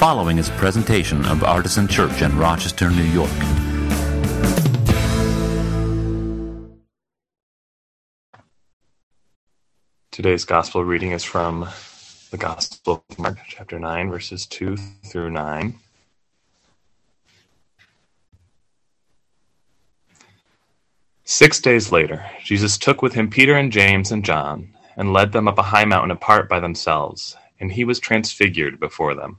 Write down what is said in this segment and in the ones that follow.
following is a presentation of Artisan Church in Rochester, New York. Today's gospel reading is from the Gospel of Mark, chapter 9, verses 2 through 9. Six days later, Jesus took with him Peter and James and John and led them up a high mountain apart by themselves, and he was transfigured before them.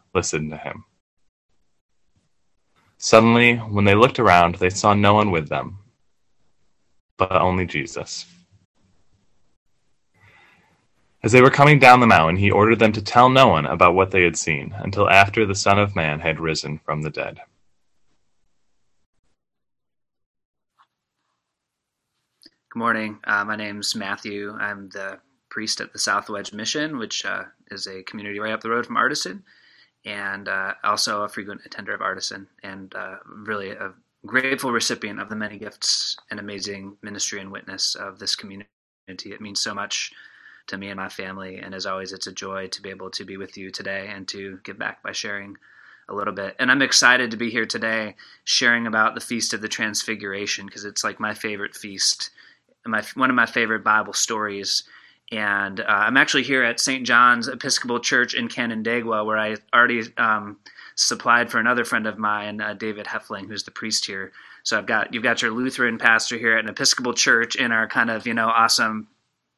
Listen to him. Suddenly, when they looked around, they saw no one with them, but only Jesus. As they were coming down the mountain, he ordered them to tell no one about what they had seen until after the Son of Man had risen from the dead. Good morning. Uh, my name's Matthew. I'm the priest at the South Wedge Mission, which uh, is a community right up the road from Artisan, and uh, also a frequent attender of Artisan, and uh, really a grateful recipient of the many gifts and amazing ministry and witness of this community. It means so much to me and my family. And as always, it's a joy to be able to be with you today and to give back by sharing a little bit. And I'm excited to be here today sharing about the Feast of the Transfiguration because it's like my favorite feast, my one of my favorite Bible stories. And uh, I'm actually here at St. John's Episcopal Church in Canandaigua, where I already um, supplied for another friend of mine, uh, David Heffling, who's the priest here. So I've got you've got your Lutheran pastor here at an Episcopal church in our kind of you know awesome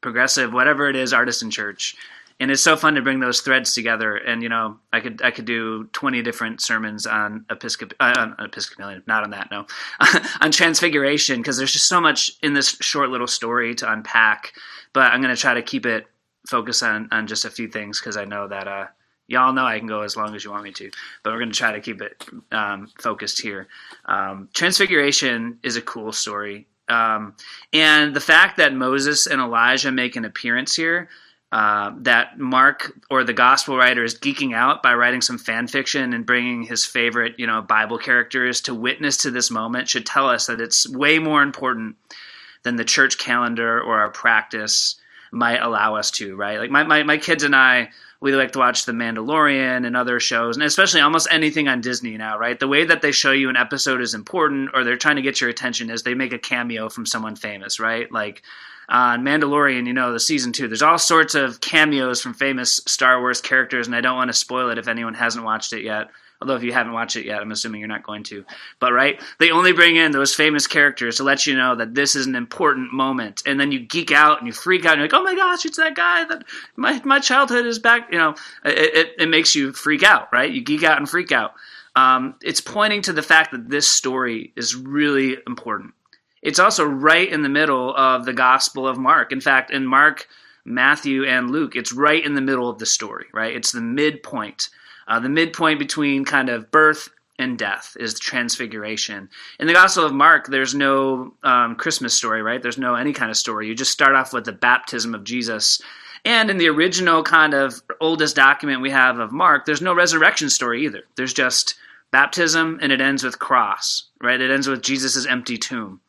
progressive, whatever it is, artisan church. And it's so fun to bring those threads together. And you know, I could I could do twenty different sermons on Episcop uh, on Episcopalian, not on that, no, on Transfiguration because there's just so much in this short little story to unpack. But I'm going to try to keep it focused on on just a few things because I know that uh, y'all know I can go as long as you want me to, but we're going to try to keep it um, focused here. Um, Transfiguration is a cool story. Um, and the fact that Moses and Elijah make an appearance here, uh, that Mark or the gospel writer is geeking out by writing some fan fiction and bringing his favorite, you know, Bible characters to witness to this moment should tell us that it's way more important than the church calendar or our practice might allow us to, right? Like my, my, my kids and I, we like to watch The Mandalorian and other shows, and especially almost anything on Disney now, right? The way that they show you an episode is important, or they're trying to get your attention is they make a cameo from someone famous, right? Like on Mandalorian, you know, the season two, there's all sorts of cameos from famous Star Wars characters, and I don't want to spoil it if anyone hasn't watched it yet. Although if you haven't watched it yet, I'm assuming you're not going to. But right, they only bring in those famous characters to let you know that this is an important moment, and then you geek out and you freak out. And you're like, oh my gosh, it's that guy that my my childhood is back. You know, it, it, it makes you freak out, right? You geek out and freak out. Um, it's pointing to the fact that this story is really important. It's also right in the middle of the Gospel of Mark. In fact, in Mark, Matthew, and Luke, it's right in the middle of the story, right? It's the midpoint uh, the midpoint between kind of birth and death is the transfiguration. In the Gospel of Mark, there's no um, Christmas story, right? There's no any kind of story. You just start off with the baptism of Jesus. And in the original kind of oldest document we have of Mark, there's no resurrection story either. There's just baptism and it ends with cross, right? It ends with Jesus' empty tomb.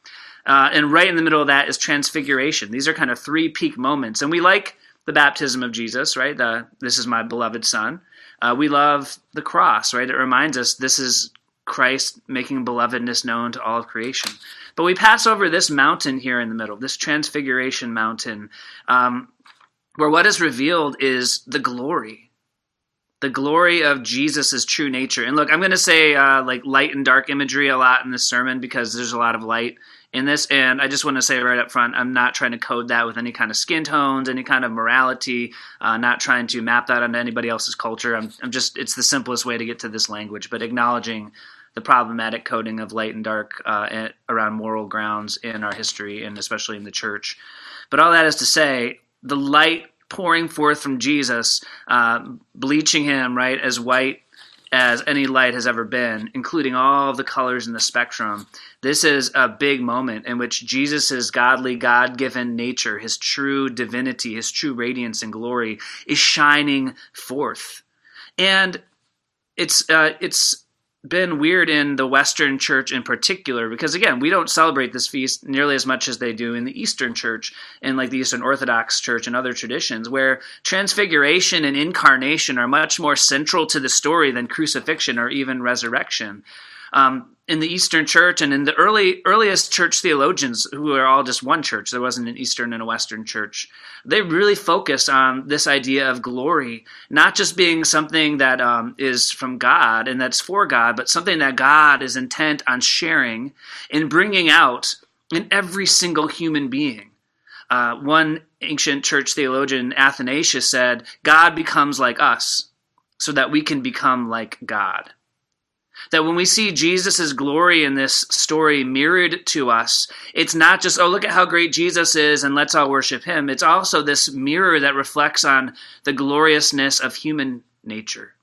Uh, and right in the middle of that is transfiguration. These are kind of three peak moments. And we like the baptism of Jesus, right? The, this is my beloved son. Uh, we love the cross, right? It reminds us this is Christ making belovedness known to all of creation. But we pass over this mountain here in the middle, this transfiguration mountain, um, where what is revealed is the glory, the glory of Jesus' true nature. And look, I'm going to say uh, like light and dark imagery a lot in this sermon because there's a lot of light in this. And I just want to say right up front, I'm not trying to code that with any kind of skin tones, any kind of morality, uh, not trying to map that onto anybody else's culture. I'm, I'm just, it's the simplest way to get to this language, but acknowledging the problematic coding of light and dark uh, around moral grounds in our history and especially in the church. But all that is to say, the light pouring forth from Jesus, uh, bleaching him right as white as any light has ever been, including all of the colors in the spectrum. This is a big moment in which Jesus' godly, God given nature, his true divinity, his true radiance and glory is shining forth. And it's uh, it's been weird in the Western church in particular because again, we don't celebrate this feast nearly as much as they do in the Eastern church and like the Eastern Orthodox church and other traditions where transfiguration and incarnation are much more central to the story than crucifixion or even resurrection. Um, in the Eastern Church and in the early earliest church theologians, who are all just one church, there wasn't an Eastern and a Western church. They really focus on this idea of glory, not just being something that um, is from God and that's for God, but something that God is intent on sharing and bringing out in every single human being. Uh, one ancient church theologian, Athanasius, said, God becomes like us so that we can become like God. That when we see Jesus' glory in this story mirrored to us, it's not just, oh, look at how great Jesus is and let's all worship him. It's also this mirror that reflects on the gloriousness of human nature.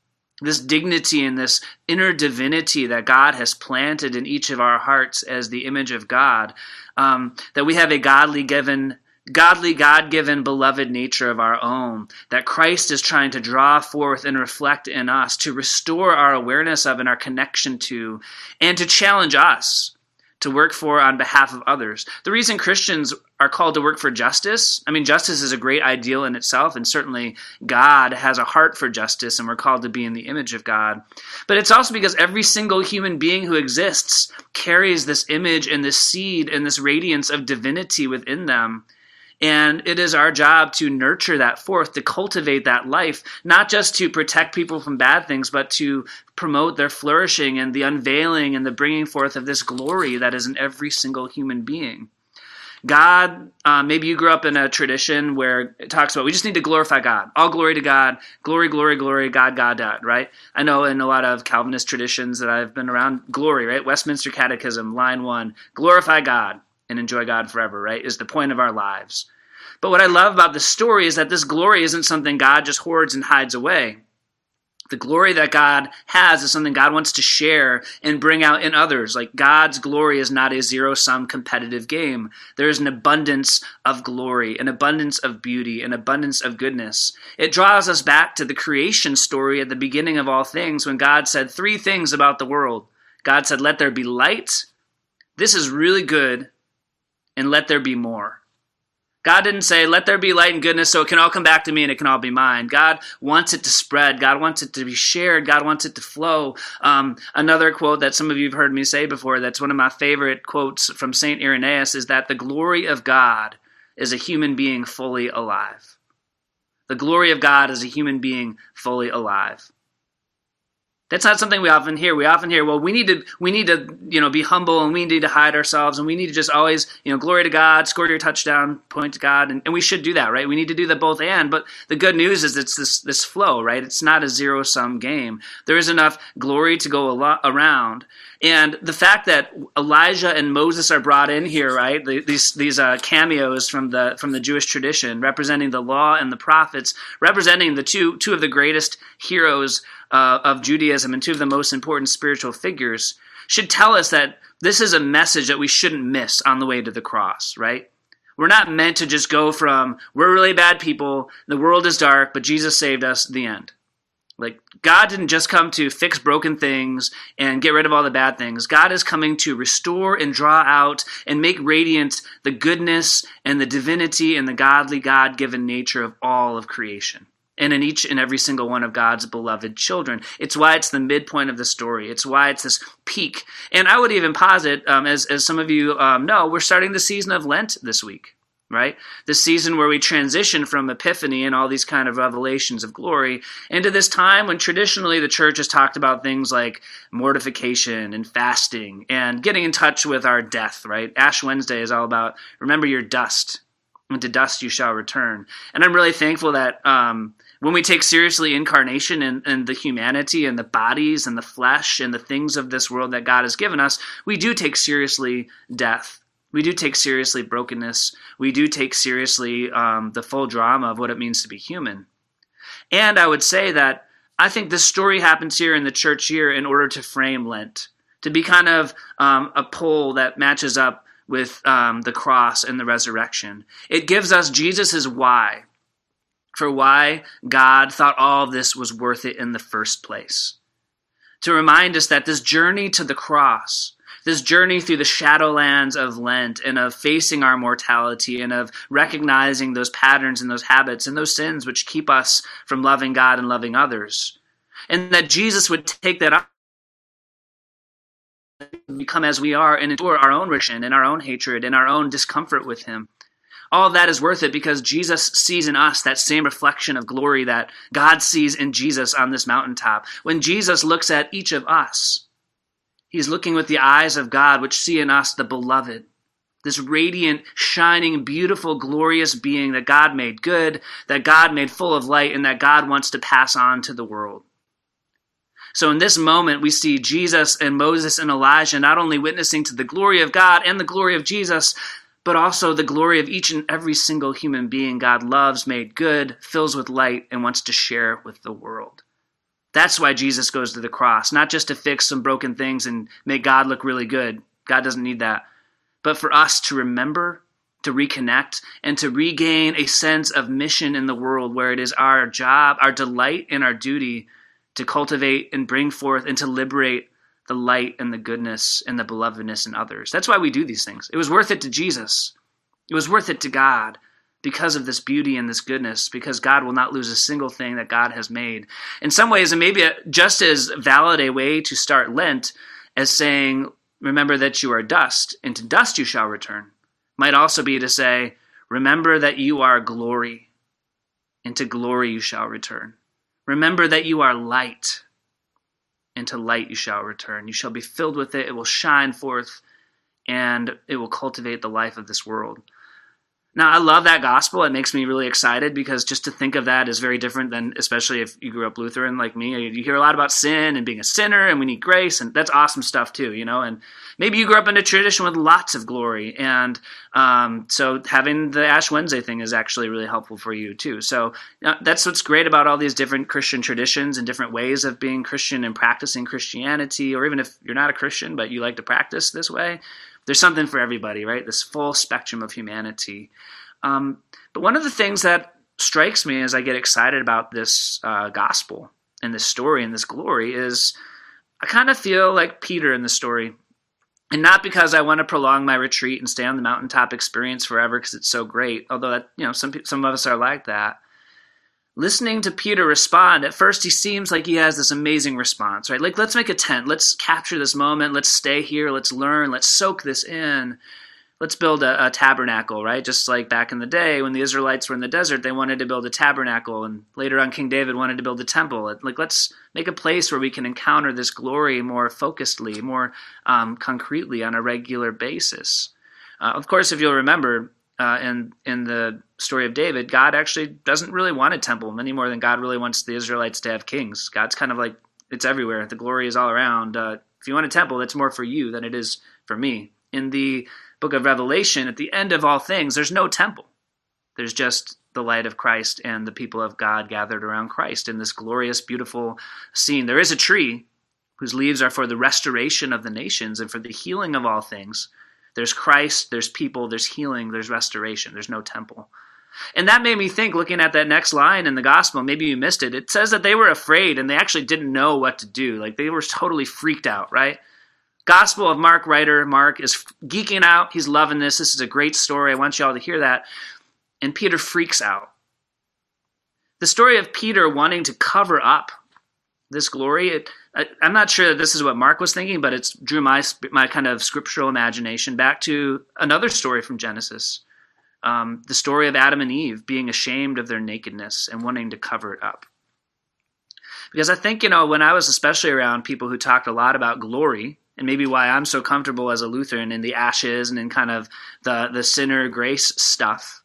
This dignity and this inner divinity that God has planted in each of our hearts as the image of God. Um, that we have a godly given godly, God given, beloved nature of our own that Christ is trying to draw forth and reflect in us, to restore our awareness of and our connection to, and to challenge us to work for on behalf of others. The reason Christians are called to work for justice, I mean, justice is a great ideal in itself, and certainly God has a heart for justice, and we're called to be in the image of God. But it's also because every single human being who exists carries this image and this seed and this radiance of divinity within them. And it is our job to nurture that forth, to cultivate that life, not just to protect people from bad things, but to promote their flourishing and the unveiling and the bringing forth of this glory that is in every single human being. God, uh, maybe you grew up in a tradition where it talks about we just need to glorify God. All glory to God. Glory, glory, glory, God, God, God, right? I know in a lot of Calvinist traditions that I've been around, glory, right? Westminster Catechism, line one, glorify God and enjoy God forever, right? Is the point of our lives. But what I love about the story is that this glory isn't something God just hoards and hides away. The glory that God has is something God wants to share and bring out in others. Like God's glory is not a zero sum competitive game. There is an abundance of glory, an abundance of beauty, an abundance of goodness. It draws us back to the creation story at the beginning of all things when God said three things about the world. God said, Let there be light. This is really good and let there be more. God didn't say, let there be light and goodness so it can all come back to me and it can all be mine. God wants it to spread. God wants it to be shared. God wants it to flow. Um, another quote that some of you have heard me say before, that's one of my favorite quotes from St. Irenaeus, is that the glory of God is a human being fully alive. The glory of God is a human being fully alive. That's not something we often hear. We often hear, well, we need to we need to you know be humble and we need to hide ourselves and we need to just always you know glory to God, score your touchdown, point to God, and, and we should do that, right? We need to do that both and. But the good news is it's this this flow, right? It's not a zero sum game. There is enough glory to go around, and the fact that Elijah and Moses are brought in here, right? These these uh, cameos from the from the Jewish tradition, representing the law and the prophets, representing the two two of the greatest heroes uh, of Judaism and two of the most important spiritual figures should tell us that this is a message that we shouldn't miss on the way to the cross, right? We're not meant to just go from, we're really bad people, the world is dark, but Jesus saved us, the end. Like, God didn't just come to fix broken things and get rid of all the bad things. God is coming to restore and draw out and make radiant the goodness and the divinity and the godly, God given nature of all of creation and in each and every single one of God's beloved children. It's why it's the midpoint of the story. It's why it's this peak. And I would even posit, um, as, as some of you um, know, we're starting the season of Lent this week, right? The season where we transition from Epiphany and all these kind of revelations of glory into this time when traditionally the church has talked about things like mortification and fasting and getting in touch with our death, right? Ash Wednesday is all about remember your dust to dust you shall return. And I'm really thankful that um, when we take seriously incarnation and, and, the humanity and the bodies and the flesh and the things of this world that God has given us, we do take seriously death. We do take seriously brokenness. We do take seriously um, the full drama of what it means to be human. And I would say that I think this story happens here in the church here in order to frame Lent, to be kind of um, a pole that matches up with um, the cross and the resurrection. It gives us Jesus' why for why God thought all this was worth it in the first place. To remind us that this journey to the cross, this journey through the shadowlands of Lent and of facing our mortality and of recognizing those patterns and those habits and those sins which keep us from loving God and loving others. And that Jesus would take that become as we are and endure our own rejection and our own hatred and our own discomfort with him all that is worth it because Jesus sees in us that same reflection of glory that God sees in Jesus on this mountaintop. When Jesus looks at each of us, he's looking with the eyes of God, which see in us the beloved, this radiant, shining, beautiful, glorious being that God made good, that God made full of light, and that God wants to pass on to the world. So in this moment, we see Jesus and Moses and Elijah not only witnessing to the glory of God and the glory of Jesus, but also the glory of each and every single human being God loves, made good, fills with light, and wants to share with the world. That's why Jesus goes to the cross, not just to fix some broken things and make God look really good. God doesn't need that. But for us to remember, to reconnect, and to regain a sense of mission in the world where it is our job, our delight, and our duty to cultivate and bring forth and to liberate the light and the goodness and the belovedness in others. That's why we do these things. It was worth it to Jesus. It was worth it to God because of this beauty and this goodness, because God will not lose a single thing that God has made. In some ways, and maybe just as valid a way to start Lent as saying, Remember that you are dust, and to dust you shall return, might also be to say, Remember that you are glory, and to glory you shall return. Remember that you are light, into light you shall return. You shall be filled with it, it will shine forth, and it will cultivate the life of this world. Now, I love that gospel. It makes me really excited because just to think of that is very different than, especially if you grew up Lutheran like me. You hear a lot about sin and being a sinner, and we need grace, and that's awesome stuff too, you know. And maybe you grew up in a tradition with lots of glory, and um, so having the Ash Wednesday thing is actually really helpful for you too. So uh, that's what's great about all these different Christian traditions and different ways of being Christian and practicing Christianity, or even if you're not a Christian but you like to practice this way there's something for everybody, right? This full spectrum of humanity. Um, but one of the things that strikes me as I get excited about this uh, gospel and this story and this glory is I kind of feel like Peter in the story. And not because I want to prolong my retreat and stay on the mountaintop experience forever because it's so great, although that you know some some of us are like that listening to Peter respond, at first he seems like he has this amazing response, right? Like, let's make a tent. Let's capture this moment. Let's stay here. Let's learn. Let's soak this in. Let's build a, a, tabernacle, right? Just like back in the day when the Israelites were in the desert, they wanted to build a tabernacle. And later on, King David wanted to build a temple. Like, let's make a place where we can encounter this glory more focusedly, more um, concretely on a regular basis. Uh, of course, if you'll remember, uh, in in the story of David, God actually doesn't really want a temple any more than God really wants the Israelites to have kings. God's kind of like it's everywhere. The glory is all around. Uh, if you want a temple, that's more for you than it is for me. In the book of Revelation, at the end of all things, there's no temple. There's just the light of Christ and the people of God gathered around Christ in this glorious, beautiful scene. There is a tree whose leaves are for the restoration of the nations and for the healing of all things. There's Christ, there's people, there's healing, there's restoration, there's no temple. And that made me think, looking at that next line in the gospel, maybe you missed it. It says that they were afraid and they actually didn't know what to do. Like they were totally freaked out, right? Gospel of Mark writer, Mark is geeking out. He's loving this. This is a great story. I want you all to hear that. And Peter freaks out. The story of Peter wanting to cover up this glory, it, I, am not sure that this is what Mark was thinking, but it's drew my my kind of scriptural imagination back to another story from Genesis, um, the story of Adam and Eve being ashamed of their nakedness and wanting to cover it up. Because I think you know when I was especially around people who talked a lot about glory, and maybe why I'm so comfortable as a Lutheran in the ashes and in kind of the the sinner grace stuff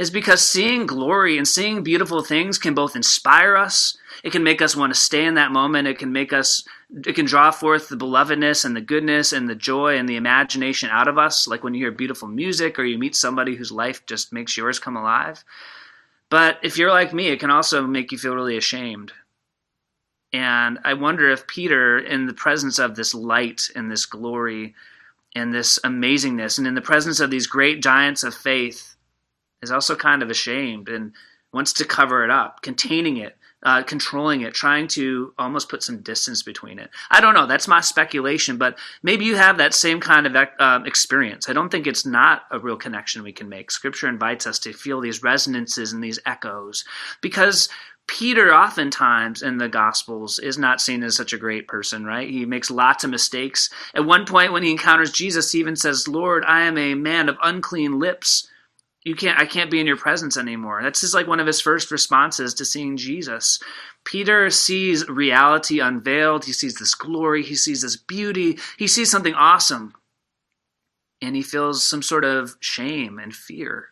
is because seeing glory and seeing beautiful things can both inspire us, it can make us want to stay in that moment, it can make us it can draw forth the belovedness and the goodness and the joy and the imagination out of us, like when you hear beautiful music or you meet somebody whose life just makes yours come alive. But if you're like me, it can also make you feel really ashamed. And I wonder if Peter, in the presence of this light and this glory and this amazingness, and in the presence of these great giants of faith, is also kind of ashamed and wants to cover it up, containing it, uh, controlling it, trying to almost put some distance between it. I don't know. That's my speculation, but maybe you have that same kind of uh, experience. I don't think it's not a real connection we can make. Scripture invites us to feel these resonances and these echoes because Peter, oftentimes in the Gospels, is not seen as such a great person, right? He makes lots of mistakes. At one point, when he encounters Jesus, he even says, Lord, I am a man of unclean lips you can't i can't be in your presence anymore. That's just like one of his first responses to seeing jesus. Peter sees reality unveiled. He sees this glory. He sees this beauty. He sees something awesome. And he feels some sort of shame and fear.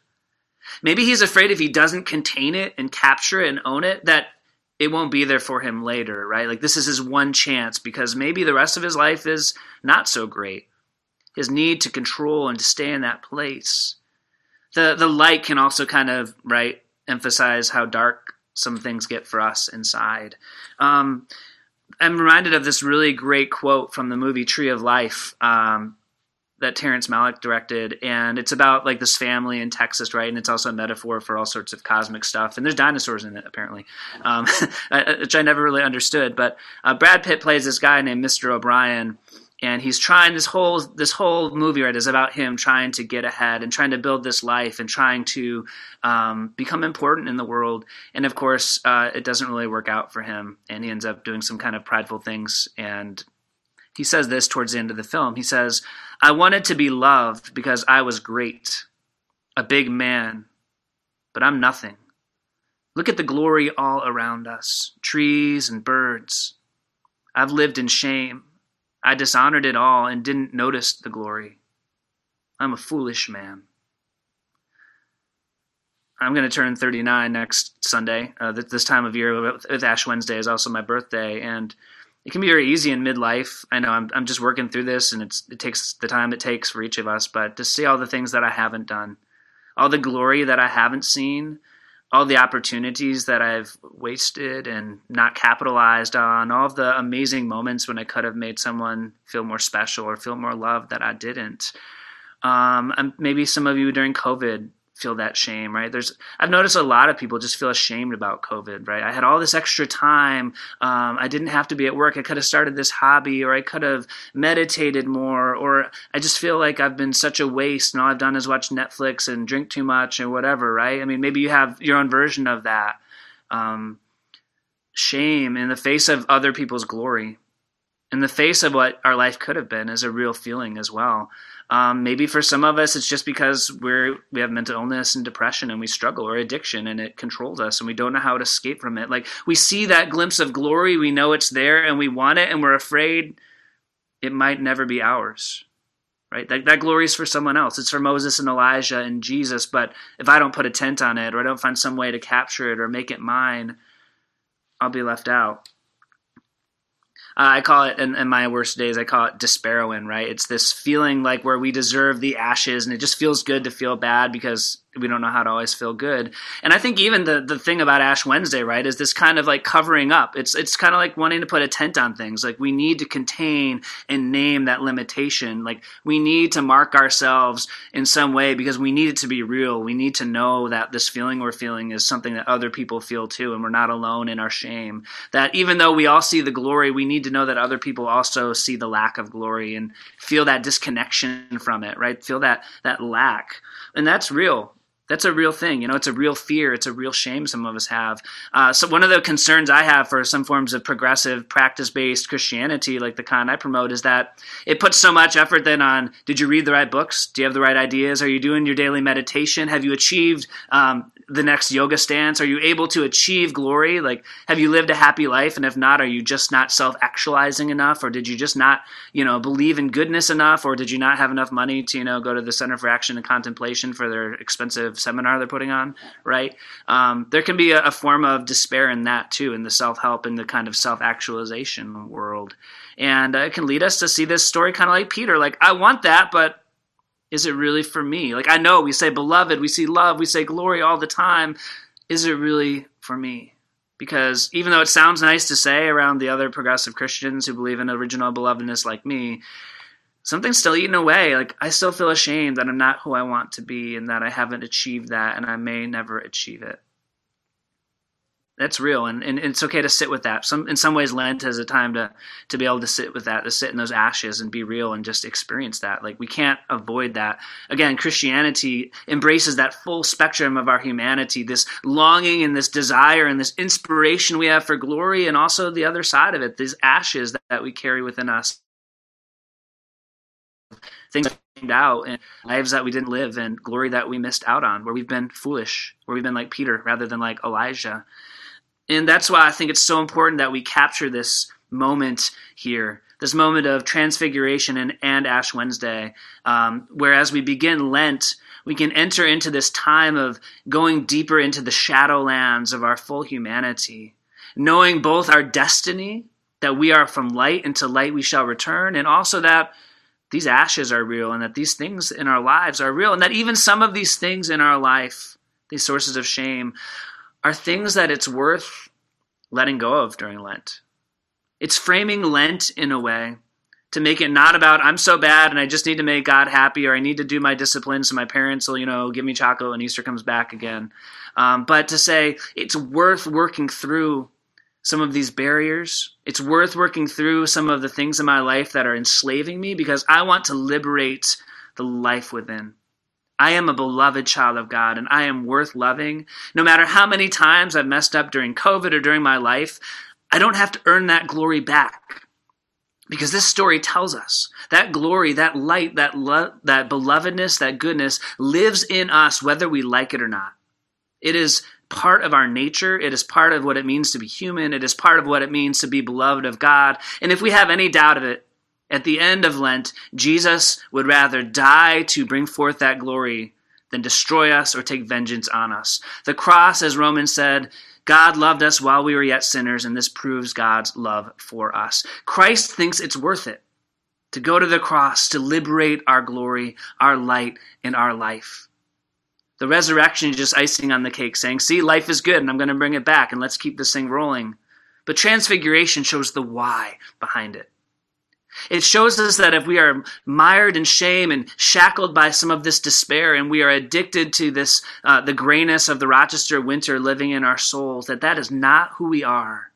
Maybe he's afraid if he doesn't contain it and capture it and own it that it won't be there for him later right? Like this is his one chance because maybe the rest of his life is not so great. His need to control and to stay in that place the the light can also kind of right emphasize how dark some things get for us inside. Um, I'm reminded of this really great quote from the movie Tree of Life um, that Terrence Malick directed, and it's about like this family in Texas, right? And it's also a metaphor for all sorts of cosmic stuff. And there's dinosaurs in it apparently, um, which I never really understood. But uh, Brad Pitt plays this guy named Mr. O'Brien and he's trying this whole this whole movie right is about him trying to get ahead and trying to build this life and trying to um, become important in the world. And of course uh, it doesn't really work out for him. And he ends up doing some kind of prideful things. And he says this towards the end of the film. He says i wanted to be loved because i was great a big man but i'm nothing. Look at the glory all around us trees and birds. I've lived in shame I dishonored it all and didn't notice the glory. I'm a foolish man. I'm going to turn 39 next Sunday. Uh, this time of year with Ash Wednesday is also my birthday, and it can be very easy in midlife. I know I'm I'm just working through this, and it takes the time it takes for each of us. But to see all the things that I haven't done, all the glory that I haven't seen, all the opportunities that I've wasted and not capitalized on, all of the amazing moments when I could have made someone feel more special or feel more loved that I didn't. Um, maybe some of you during COVID feel that shame, right? There's I've noticed a lot of people just feel ashamed about COVID, right? I had all this extra time. Um, I didn't have to be at work. I could have started this hobby, or I could have meditated more, or I just feel like I've been such a waste, and all I've done is watch Netflix and drink too much and whatever, right? I mean, maybe you have your own version of that. Um, shame in the face of other people's glory, in the face of what our life could have been, is a real feeling as well. Um, maybe for some of us, it's just because we're we have mental illness and depression, and we struggle or addiction, and it controls us, and we don't know how to escape from it. Like we see that glimpse of glory, we know it's there, and we want it, and we're afraid it might never be ours. Right? That that glory is for someone else. It's for Moses and Elijah and Jesus. But if I don't put a tent on it, or I don't find some way to capture it or make it mine, I'll be left out. Uh, I call it in, in, my worst days. I call it despairowing. Right? It's this feeling like where we deserve the ashes, and it just feels good to feel bad because we don't know how to always feel good. And I think even the the thing about Ash Wednesday, right, is this kind of like covering up. It's it's kind of like wanting to put a tent on things. Like we need to contain and name that limitation. Like we need to mark ourselves in some way because we need it to be real. We need to know that this feeling we're feeling is something that other people feel too, and we're not alone in our shame. That even though we all see the glory, we need to know that other people also see the lack of glory and feel that disconnection from it. Right? Feel that that lack, and that's real that's a real thing. You know, it's a real fear. It's a real shame some of us have. Uh, so one of the concerns I have for some forms of progressive, practice-based Christianity, like the kind I promote, is that it puts so much effort then on: Did you read the right books? Do you have the right ideas? Are you doing your daily meditation? Have you achieved um, the next yoga stance? Are you able to achieve glory? Like, have you lived a happy life? And if not, are you just not self actualizing enough? Or did you just not, you know, believe in goodness enough? Or did you not have enough money to, you know, go to the Center for Action and Contemplation for their expensive seminar they're putting on, right? Um, there can be a, a form of despair in that too, in the self help and the kind of self actualization world. And uh, it can lead us to see this story kind of like Peter, like, I want that, but is it really for me? Like, I know we say beloved, we see love, we say glory all the time. Is it really for me? Because even though it sounds nice to say around the other progressive Christians who believe in original belovedness like me, something's still eating away. Like, I still feel ashamed that I'm not who I want to be and that I haven't achieved that and I may never achieve it that's real and, and it's okay to sit with that. Some in some ways lent is a time to to be able to sit with that to sit in those ashes and be real and just experience that. Like we can't avoid that. Again christianity embraces that full spectrum of our humanity this longing and this desire and this inspiration we have for glory and also the other side of it these ashes that, that we carry within us. Things out and lives that we didn't live and glory that we missed out on where we've been foolish where we've been like peter rather than like elijah and that's why I think it's so important that we capture this moment here, this moment of transfiguration and, and Ash Wednesday, um, where as we begin Lent, we can enter into this time of going deeper into the shadowlands of our full humanity, knowing both our destiny, that we are from light and to light we shall return, and also that these ashes are real and that these things in our lives are real, and that even some of these things in our life, these sources of shame, are things that it's worth letting go of during Lent. It's framing Lent in a way to make it not about I'm so bad and I just need to make God happy or I need to do my discipline so my parents will, you know, give me chocolate when Easter comes back again. Um, but to say it's worth working through some of these barriers. It's worth working through some of the things in my life that are enslaving me because I want to liberate the life within. I am a beloved child of God and I am worth loving. No matter how many times I've messed up during COVID or during my life, I don't have to earn that glory back. Because this story tells us that glory, that light, that love, that belovedness, that goodness lives in us whether we like it or not. It is part of our nature. It is part of what it means to be human. It is part of what it means to be beloved of God. And if we have any doubt of it, at the end of Lent, Jesus would rather die to bring forth that glory than destroy us or take vengeance on us. The cross, as Romans said, God loved us while we were yet sinners, and this proves God's love for us. Christ thinks it's worth it to go to the cross to liberate our glory, our light, and our life. The resurrection is just icing on the cake, saying, See, life is good, and I'm going to bring it back, and let's keep this thing rolling. But transfiguration shows the why behind it. It shows us that if we are mired in shame and shackled by some of this despair, and we are addicted to this, uh, the grayness of the Rochester winter living in our souls, that that is not who we are,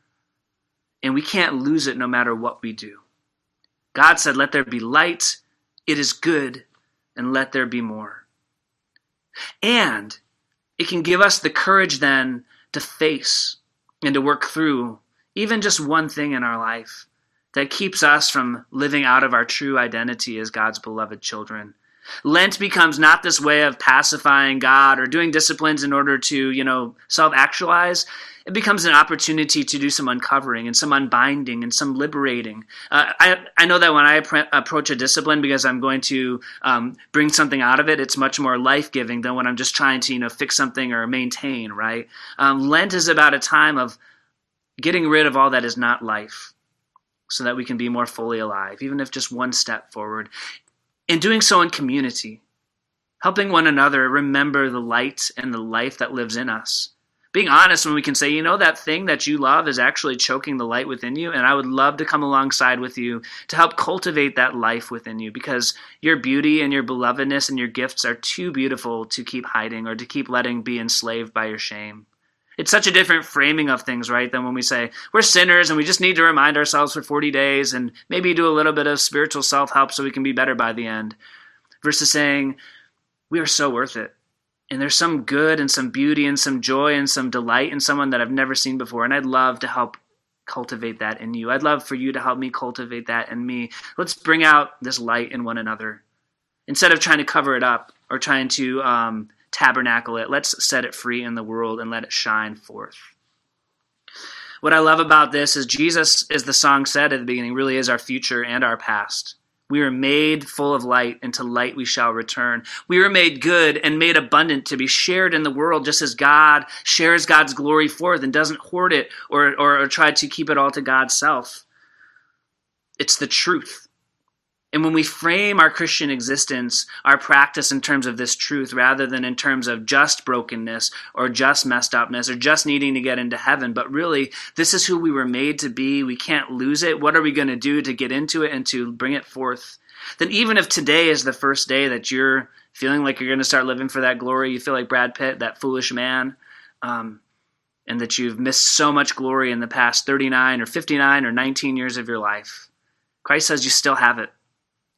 and we can't lose it no matter what we do. God said, "Let there be light; it is good, and let there be more." And it can give us the courage then to face and to work through even just one thing in our life that keeps us from living out of our true identity as God's beloved children. Lent becomes not this way of pacifying God or doing disciplines in order to, you know, self actualize. It becomes an opportunity to do some uncovering and some unbinding and some liberating. Uh, I, I know that when I approach a discipline because I'm going to um, bring something out of it, it's much more life giving than when I'm just trying to, you know, fix something or maintain, right? Um, Lent is about a time of getting rid of all that is not life so that we can be more fully alive, even if just one step forward. And doing so in community, helping one another remember the light and the life that lives in us. Being honest when we can say, you know, that thing that you love is actually choking the light within you, and I would love to come alongside with you to help cultivate that life within you because your beauty and your belovedness and your gifts are too beautiful to keep hiding or to keep letting be enslaved by your shame. It's such a different framing of things, right? Than when we say we're sinners and we just need to remind ourselves for 40 days and maybe do a little bit of spiritual self help so we can be better by the end. Versus saying we are so worth it. And there's some good and some beauty and some joy and some delight in someone that I've never seen before. And I'd love to help cultivate that in you. I'd love for you to help me cultivate that in me. Let's bring out this light in one another. Instead of trying to cover it up or trying to um, tabernacle it. Let's set it free in the world and let it shine forth. What I love about this is Jesus, as the song said at the beginning, really is our future and our past. We were made full of light, and to light we shall return. We were made good and made abundant to be shared in the world, just as God shares God's glory forth and doesn't hoard it or, or, or try to keep it all to God's self. It's the truth. And when we frame our Christian existence, our practice in terms of this truth, rather than in terms of just brokenness or just messed upness or just needing to get into heaven, but really, this is who we were made to be. We can't lose it. What are we going to do to get into it and to bring it forth? Then, even if today is the first day that you're feeling like you're going to start living for that glory, you feel like Brad Pitt, that foolish man, um, and that you've missed so much glory in the past 39 or 59 or 19 years of your life, Christ says you still have it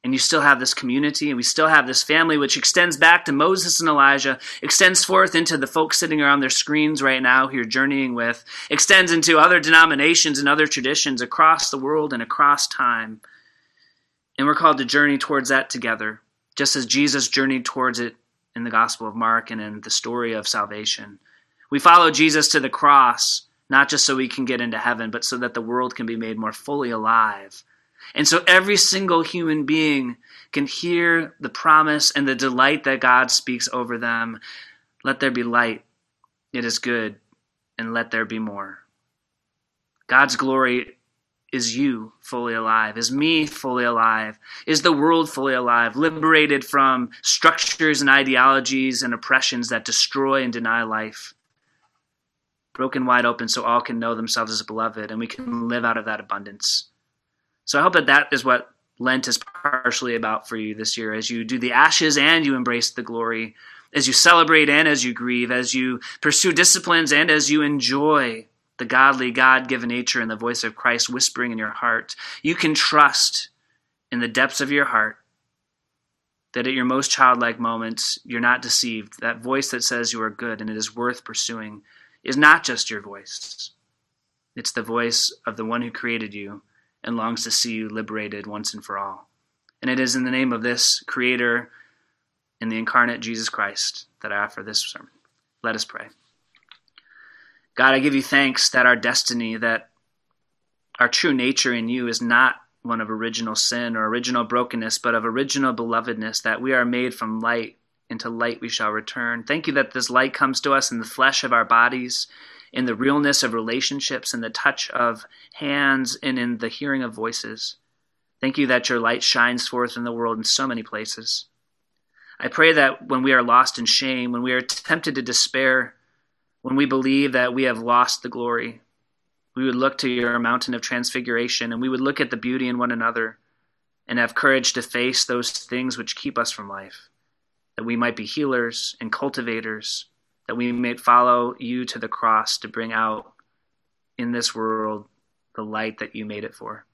and you still have this community and we still have this family which extends back to Moses and Elijah, extends forth into the folks sitting around their screens right now who you're journeying with, extends into other denominations and other traditions across the world and across time. And we're called to journey towards that together, just as Jesus journeyed towards it in the Gospel of Mark and in the story of salvation. We follow Jesus to the cross, not just so we can get into heaven, but so that the world can be made more fully alive and so every single human being can hear the promise and the delight that God speaks over them. Let there be light. It is good. And let there be more. God's glory is you fully alive, is me fully alive, is the world fully alive, liberated from structures and ideologies and oppressions that destroy and deny life. Broken wide open so all can know themselves as beloved and we can live out of that abundance. So I hope that that is what Lent is partially about for you this year as you do the ashes and you embrace the glory, as you celebrate and as you grieve, as you pursue disciplines and as you enjoy the godly, God given nature and the voice of Christ whispering in your heart. You can trust in the depths of your heart that at your most childlike moments, you're not deceived. That voice that says you are good and it is worth pursuing is not just your voice, it's the voice of the one who created you and longs to see you liberated once and for all. And it is in the name of this Creator and the incarnate Jesus Christ that I offer this sermon. Let us pray. God, I give you thanks that our destiny, that our true nature in you is not one of original sin or original brokenness, but of original belovedness, that we are made from light, into light we shall return. Thank you that this light comes to us in the flesh of our bodies in the realness of relationships, in the touch of hands, and in the hearing of voices. Thank you that your light shines forth in the world in so many places. I pray that when we are lost in shame, when we are tempted to despair, when we believe that we have lost the glory, we would look to your mountain of transfiguration and we would look at the beauty in one another and have courage to face those things which keep us from life, that we might be healers and cultivators that we may follow you to the cross to bring out in this world the light that you made it for.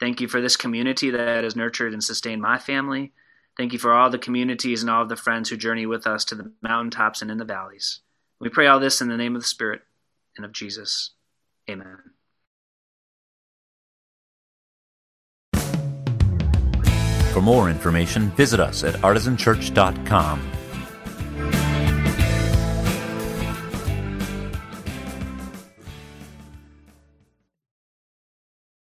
Thank you for this community that has nurtured and sustained my family. Thank you for all the communities and all of the friends who journey with us to the mountaintops and in the valleys. We pray all this in the name of the Spirit and of Jesus. Amen. For more information, visit us at artisanchurch.com